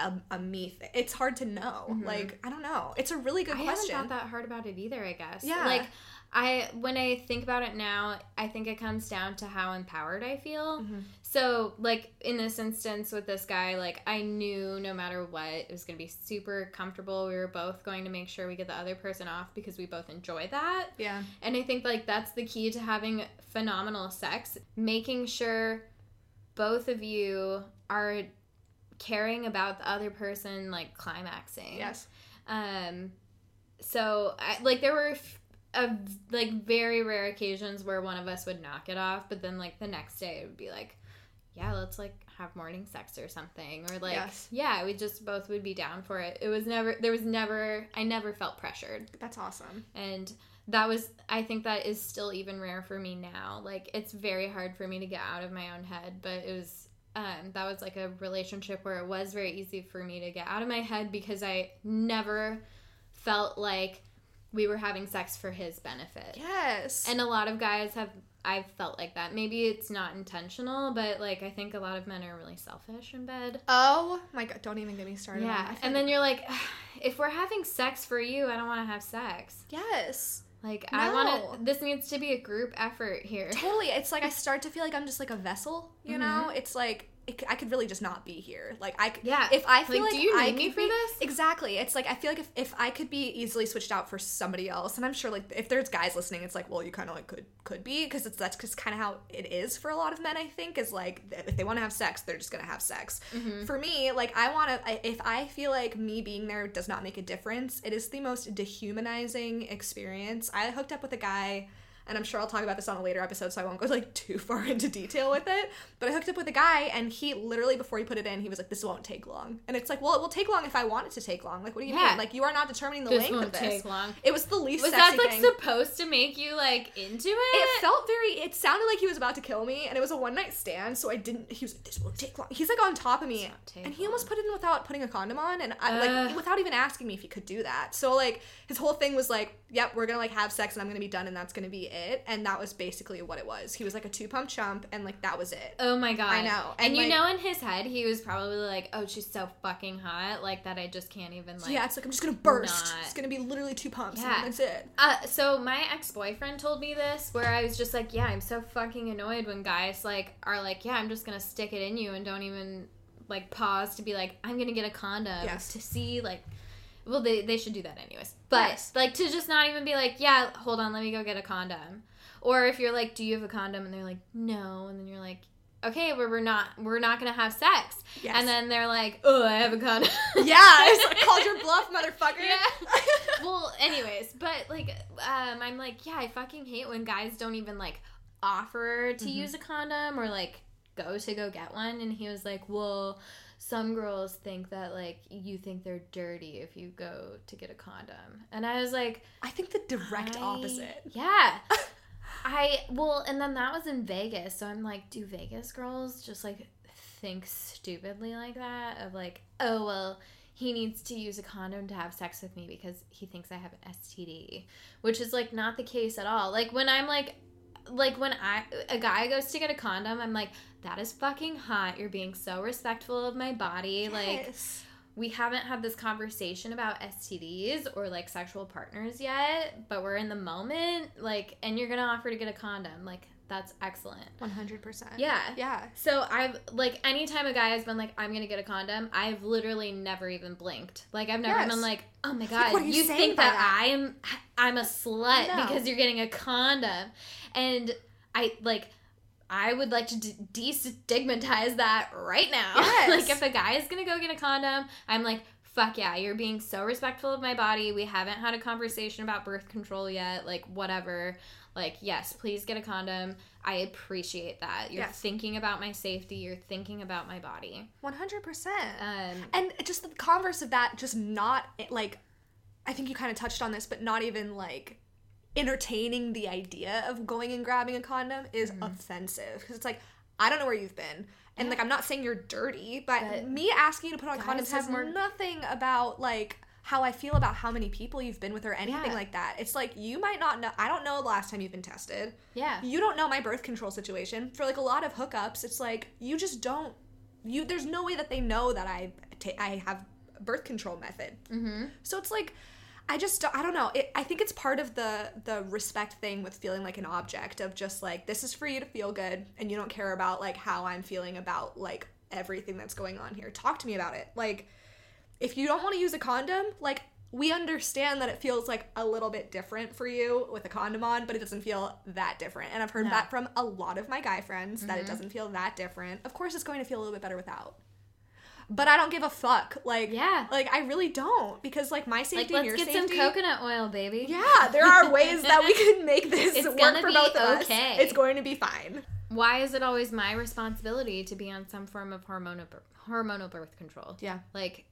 A, a me thing. It's hard to know. Like I don't know. It's a really good Mm-hmm. I question. haven't thought that hard about it either. I guess. Yeah. Like I when I think about it now, I think it comes down to how empowered I feel. Mm-hmm. So like in this instance with this guy, like I knew no matter what, it was gonna be super comfortable. We were both going to make sure we get the other person off because we both enjoy that. Yeah. And I think like that's the key to having phenomenal sex, making sure both of you are caring about the other person like climaxing. Yes. Um, so I, like there were f- a, like very rare occasions where one of us would knock it off, but then like the next day it would be like, yeah, let's like have morning sex or something, or like Yes. yeah, we just both would be down for it. It was never there was never I never felt pressured, That's awesome. and that was I think that is still even rare for me now. Like it's very hard for me to get out of my own head, but it was um, that was like a relationship where it was very easy for me to get out of my head because I never felt like we were having sex for his benefit. Yes. And a lot of guys have I've felt like that. Maybe it's not intentional, but like I think a lot of men are really selfish in bed. oh my god, don't even get me started. Yeah. And then you're like if we're having sex for you, I don't want to have sex. yes, Like I No. want to this needs to be a group effort here. totally. It's like I start to feel like I'm just like a vessel. You Mm-hmm. know, it's like it, I could really just not be here. Like I, c- Yeah. If I feel Like, like, do you I need me for be- this? exactly. It's like I feel like if, if I could be easily switched out for somebody else, and I'm sure like if there's guys listening, it's like well you kind of like could could be because it's that's just kind of how it is for a lot of men. I think is like if they want to have sex, they're just gonna have sex. Mm-hmm. For me, like I want to. If I feel like me being there does not make a difference, it is the most dehumanizing experience. I hooked up with a guy and I'm sure I'll talk about this on a later episode, so I won't go like too far into detail with it. But I hooked up with a guy, and he literally before he put it in, he was like, "This won't take long." And it's like, well, it will take long if I want it to take long. Like, what do you Yeah. mean? Like, you are not determining the This length of this. take long. It was the least Was that like thing. supposed to make you like into it? it felt very. It sounded like he was about to kill me, and it was a one night stand. So I didn't. He was like, "This won't take long." He's like on top of me, and he almost put it in without putting a condom on, and I, like without even asking me if he could do that. So like his whole thing was like, "Yep, we're gonna like have sex, and I'm gonna be done, and that's gonna be it." And that was basically what it was. He was like a two pump chump, and like that was it. Oh my god. I know. And, And, you like- know in his head he was probably like, Oh, she's so fucking hot, like that I just can't even like yeah, it's like I'm just gonna burst. not- It's gonna be literally two pumps, Yeah. and that's it. Uh, so my ex-boyfriend told me this where I was just like, yeah, I'm so fucking annoyed when guys like are like, yeah, I'm just gonna stick it in you and don't even like pause to be like, I'm gonna get a condom Yes. to see like, well, they they should do that anyways, but Yes. like to just not even be like, yeah, hold on, let me go get a condom, or if you're like, do you have a condom, and they're like, no, and then you're like. Okay, well, we're not we're not gonna have sex, Yes. and then they're like, "Oh, I have a condom." Yeah, I just called your bluff, motherfucker. Yeah. well, anyways, but like, um, I'm like, yeah, I fucking hate when guys don't even like offer to use a condom or like go to go get one. And he was like, well, some girls think that like you think they're dirty if you go to get a condom. And I was like, I think the direct I- opposite. Yeah. I well, and then that was in Vegas, so I'm like, do Vegas girls just like think stupidly like that? Of like, oh well, he needs to use a condom to have sex with me because he thinks I have an STD, which is like not the case at all. Like when I'm like, like when I a guy goes to get a condom, I'm like, that is fucking hot. You're being so respectful of my body, like we haven't had this conversation about STDs or like sexual partners yet, but we're in the moment, like, and you're gonna offer to get a condom, like, that's excellent. One hundred percent. Yeah. Yeah. So I've like anytime a guy has been like, I'm gonna get a condom, I've literally never even blinked. Like I've never Yes. been like, oh my god, are you you, think that, that? I am I'm a slut No. because you're getting a condom, and I like I would like to de- destigmatize that right now. Yes. like if a guy is gonna go get a condom, I'm like, fuck yeah, you're being so respectful of my body. We haven't had a conversation about birth control yet. Like whatever. Like yes, please get a condom. I appreciate that. You're Yes. thinking about my safety. You're thinking about my body. 100%. Um, and just the converse of that just not like i think you kind of touched on this but not even like entertaining the idea of going and grabbing a condom is Mm-hmm. offensive because it's like i don't know where you've been and like i'm not saying you're dirty but, But me asking you to put on condoms says more- nothing about like how i feel about how many people you've been with or anything Yeah. like that. It's like you might not know i don't know the last time you've been tested. Yeah. you don't know my birth control situation. For like a lot of hookups it's like you just don't you there's no way that they know that i ta- i have birth control method. Mm-hmm. so it's like i just don't- i don't know. It, i think it's part of the the respect thing with feeling like an object of just like this is for you to feel good and you don't care about like how i'm feeling about like everything that's going on here. Talk to me about it. Like if you don't want to use a condom, like we understand that it feels like a little bit different for you with a condom on, but it doesn't feel that different. And I've heard No. that from a lot of my guy friends that it Mm-hmm. doesn't feel that different. Of course, it's going to feel a little bit better without. But I don't give a fuck. Like, Yeah. like I really don't because like my safety Like and let's your get safety. some coconut oil, baby. Yeah, there are ways that we can make this It's work for both of us. okay. us. It's going to be fine. Why is it always my responsibility to be on some form of hormonal hormonal birth control? Yeah. Like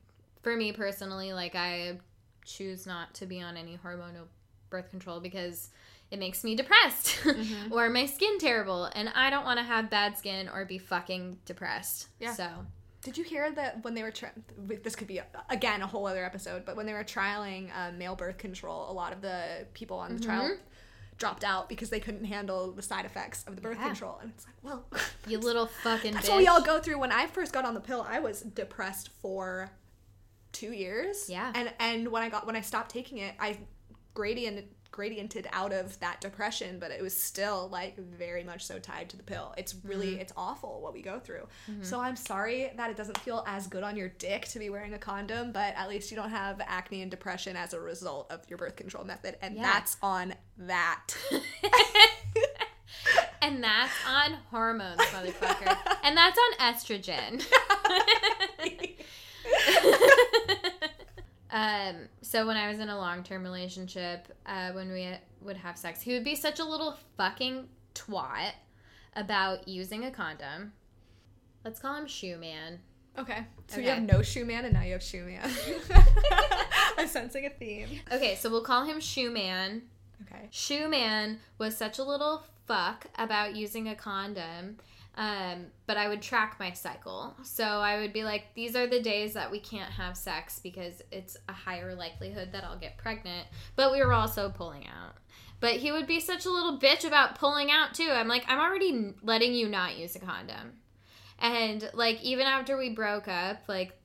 for me personally, like I choose not to be on any hormonal birth control because it makes me depressed Mm-hmm. or my skin terrible and I don't want to have bad skin or be fucking depressed. Yeah. So, Did you hear that when they were trying? This could be again a whole other episode, but when they were trialing uh, male birth control, a lot of the people on the trial Mm-hmm. dropped out because they couldn't handle the side effects of the birth Yeah. control. And it's like, well, you little fucking that's bitch. what we all go through. When I first got on the pill, I was depressed for two years. Yeah. and and when I got when I stopped taking it, I gradient gradiented out of that depression, but it was still like very much so tied to the pill. It's really Mm-hmm. it's awful what we go through. So I'm sorry that it doesn't feel as good on your dick to be wearing a condom, but at least you don't have acne and depression as a result of your birth control method, and Yeah. that's on that. and that's on hormones, motherfucker. and that's on estrogen. um, so when I was in a long term relationship, uh, when we would have sex, he would be such a little fucking twat about using a condom. Let's call him Shoe Man. okay, so you have no shoe man, and now you have shoe man. I'm sensing a theme. Okay, so we'll call him Shoe Man. Okay. Shoe Man was such a little fuck about using a condom. Um, but I would track my cycle. So I would be like, these are the days that we can't have sex because it's a higher likelihood that I'll get pregnant. But we were also pulling out. But he would be such a little bitch about pulling out too. I'm like, I'm already letting you not use a condom. And like, even after we broke up, like,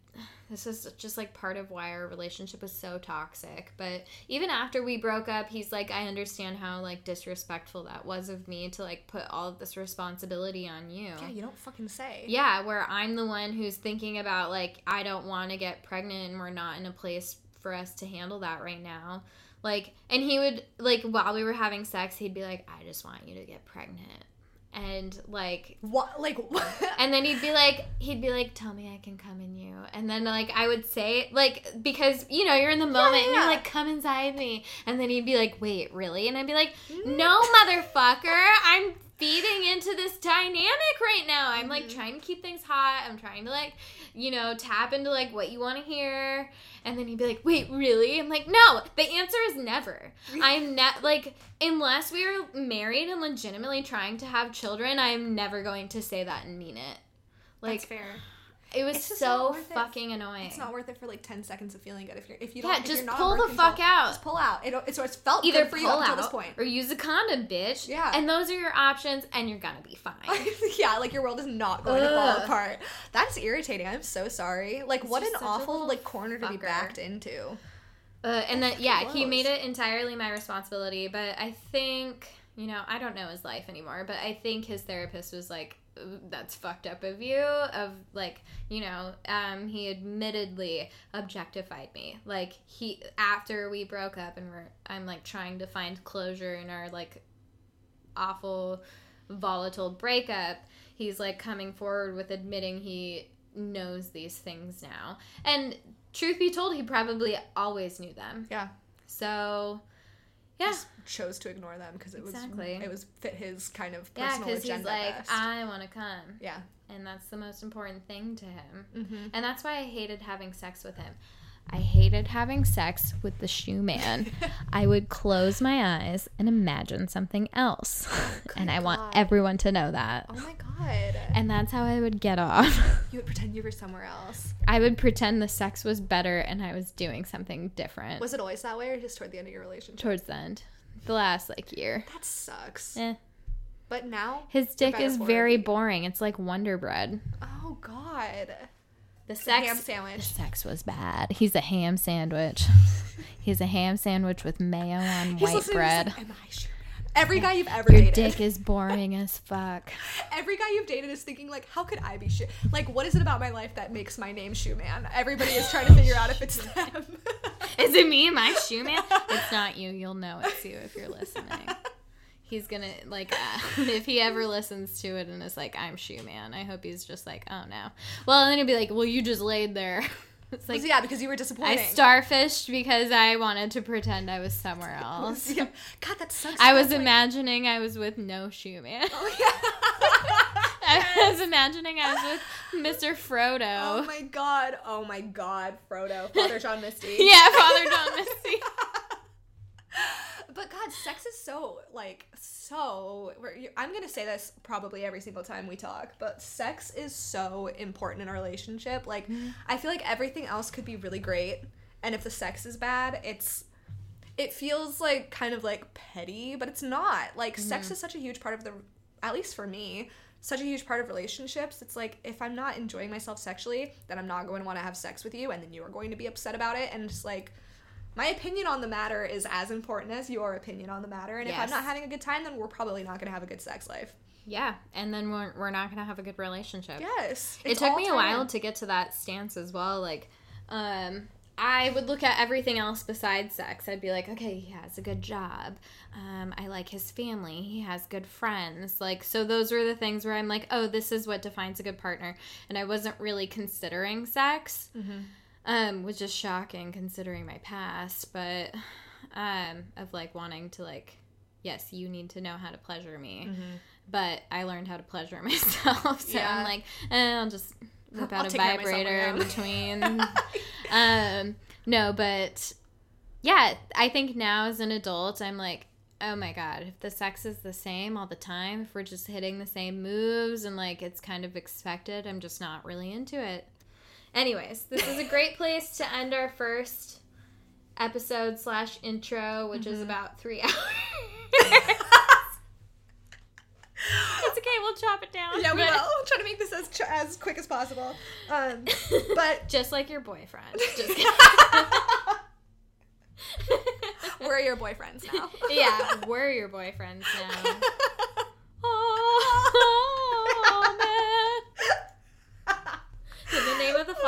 this is just like part of why our relationship was so toxic. But even after we broke up, he's like, I understand how like disrespectful that was of me to like put all of this responsibility on you. Yeah, you don't fucking say. Yeah, where I'm the one who's thinking about like I don't want to get pregnant and we're not in a place for us to handle that right now. Like and he would like while we were having sex, he'd be like, "I just want you to get pregnant." And like What? Like what? and then he'd be like he'd be like, "Tell me I can come in you." And then like I would say like because you know, you're in the moment and yeah. you're like, "Come inside me." And then he'd be like, "Wait, really?" And I'd be like, Mm. "No, motherfucker. I'm feeding into this dynamic right now. I'm like Mm-hmm. trying to keep things hot. I'm trying to like, you know, tap into like what you want to hear." And then he'd be like, "Wait, really?" I'm like, "No. The answer is never. I'm not like unless we are married and legitimately trying to have children, I am never going to say that and mean it." Like That's fair. It was It's so worth it. fucking annoying. It's not worth it for like ten seconds of feeling good. If you're if you don't, Yeah, just pull the fuck control, out. Just pull out. It, it's it's felt Either good for you pull up until out this point. or use a condom, bitch. Yeah. And those are your options, and you're gonna be fine. yeah, like your world is not going to fall apart. That's irritating. I'm so sorry. Like, what an just such a awful like corner to be backed into. Uh, and then fucking yeah, he made it entirely my responsibility. But I think you know I don't know his life anymore. But I think his therapist was like, "Ooh, "That's fucked up of you." Of like you know, um, he admittedly objectified me. Like he after we broke up and we're I'm like trying to find closure in our like awful volatile breakup, he's like coming forward with admitting he knows these things now. And truth be told, he probably always knew them. Yeah. So, yeah. Just chose to ignore them because it Exactly. was it was fit his kind of personal Yeah, personal because he's like, best. I want to come. yeah. And that's the most important thing to him. Mm-hmm. And that's why I hated having sex with him. I hated having sex with the shoe man. I would close my eyes and imagine something else. and I want everyone to know that. Oh my god. And that's how I would get off. you would pretend you were somewhere else. I would pretend the sex was better and I was doing something different Was it always that way or just toward the end of your relationship? towards the end. The last like year. That sucks. Eh. But now His dick is very boring. It's like Wonder Bread. Oh god. The Ham sex sandwich. sex was bad. He's a ham sandwich. He's a ham sandwich with mayo on He's white bread. like, Am I sure? Every guy you've ever Your dated. dick is boring as fuck. Every guy you've dated is thinking like, how could I be shoe? Like, what is it about my life that makes my name Shoe Man? Everybody is trying to figure out if it's them. Is it me, my shoe man? It's not you. You'll know it's you if you're listening. He's gonna like uh, if he ever listens to it and is like, "I'm shoe man." I hope he's just like, "Oh no." Well, and then he'd be like, "Well, you just laid there." It's like yeah, because you were disappointed I starfished because I wanted to pretend I was somewhere else. Yeah. God, that sucks. I was like- imagining I was with no shoe man. Oh, yeah. I was imagining I was with Mr. Frodo. Oh my god. Oh my god, Frodo. Father John Misty. yeah, Father John Misty. But God, sex is so like so. I'm gonna say this probably every single time we talk, but sex is so important in a relationship. Like, mm-hmm. I feel like everything else could be really great, and if the sex is bad, it's it feels like kind of like petty, but it's not. Like, sex mm-hmm. is such a huge part of the, at least for me, such a huge part of relationships. It's like if I'm not enjoying myself sexually, then I'm not going to want to have sex with you, and then you are going to be upset about it, and just like my opinion on the matter is as important as your opinion on the matter. And if I'm not having a good time, then we're probably not going to have a good sex life. Yeah, and then we're, we're not gonna have a good relationship. Yes. it took me a while to get to that stance as well. Like, um, I would look at everything else besides sex. I'd be like, okay, he has a good job. Um, I like his family. He has good friends. Like, so those were the things where I'm like, oh, this is what defines a good partner. And I wasn't really considering sex, um, which is shocking considering my past, but um, of like wanting to like, yes, you need to know how to pleasure me. But I learned how to pleasure myself, so Yeah. I'm like, eh, I'll just whip I'll out a take care of myself on vibrator in between. um, no, but yeah, I think now as an adult, I'm like, oh my god, if the sex is the same all the time, if we're just hitting the same moves and like it's kind of expected, I'm just not really into it. Anyways, this is a great place to end our first episode slash intro, which Mm-hmm. is about three hours. it's okay, we'll chop it down. Yeah, we will. Try to make this as ch- as quick as possible. Um, but Just like your boyfriend. Just we're your boyfriends now. yeah, we're your boyfriends now. Oh, man. In the name of the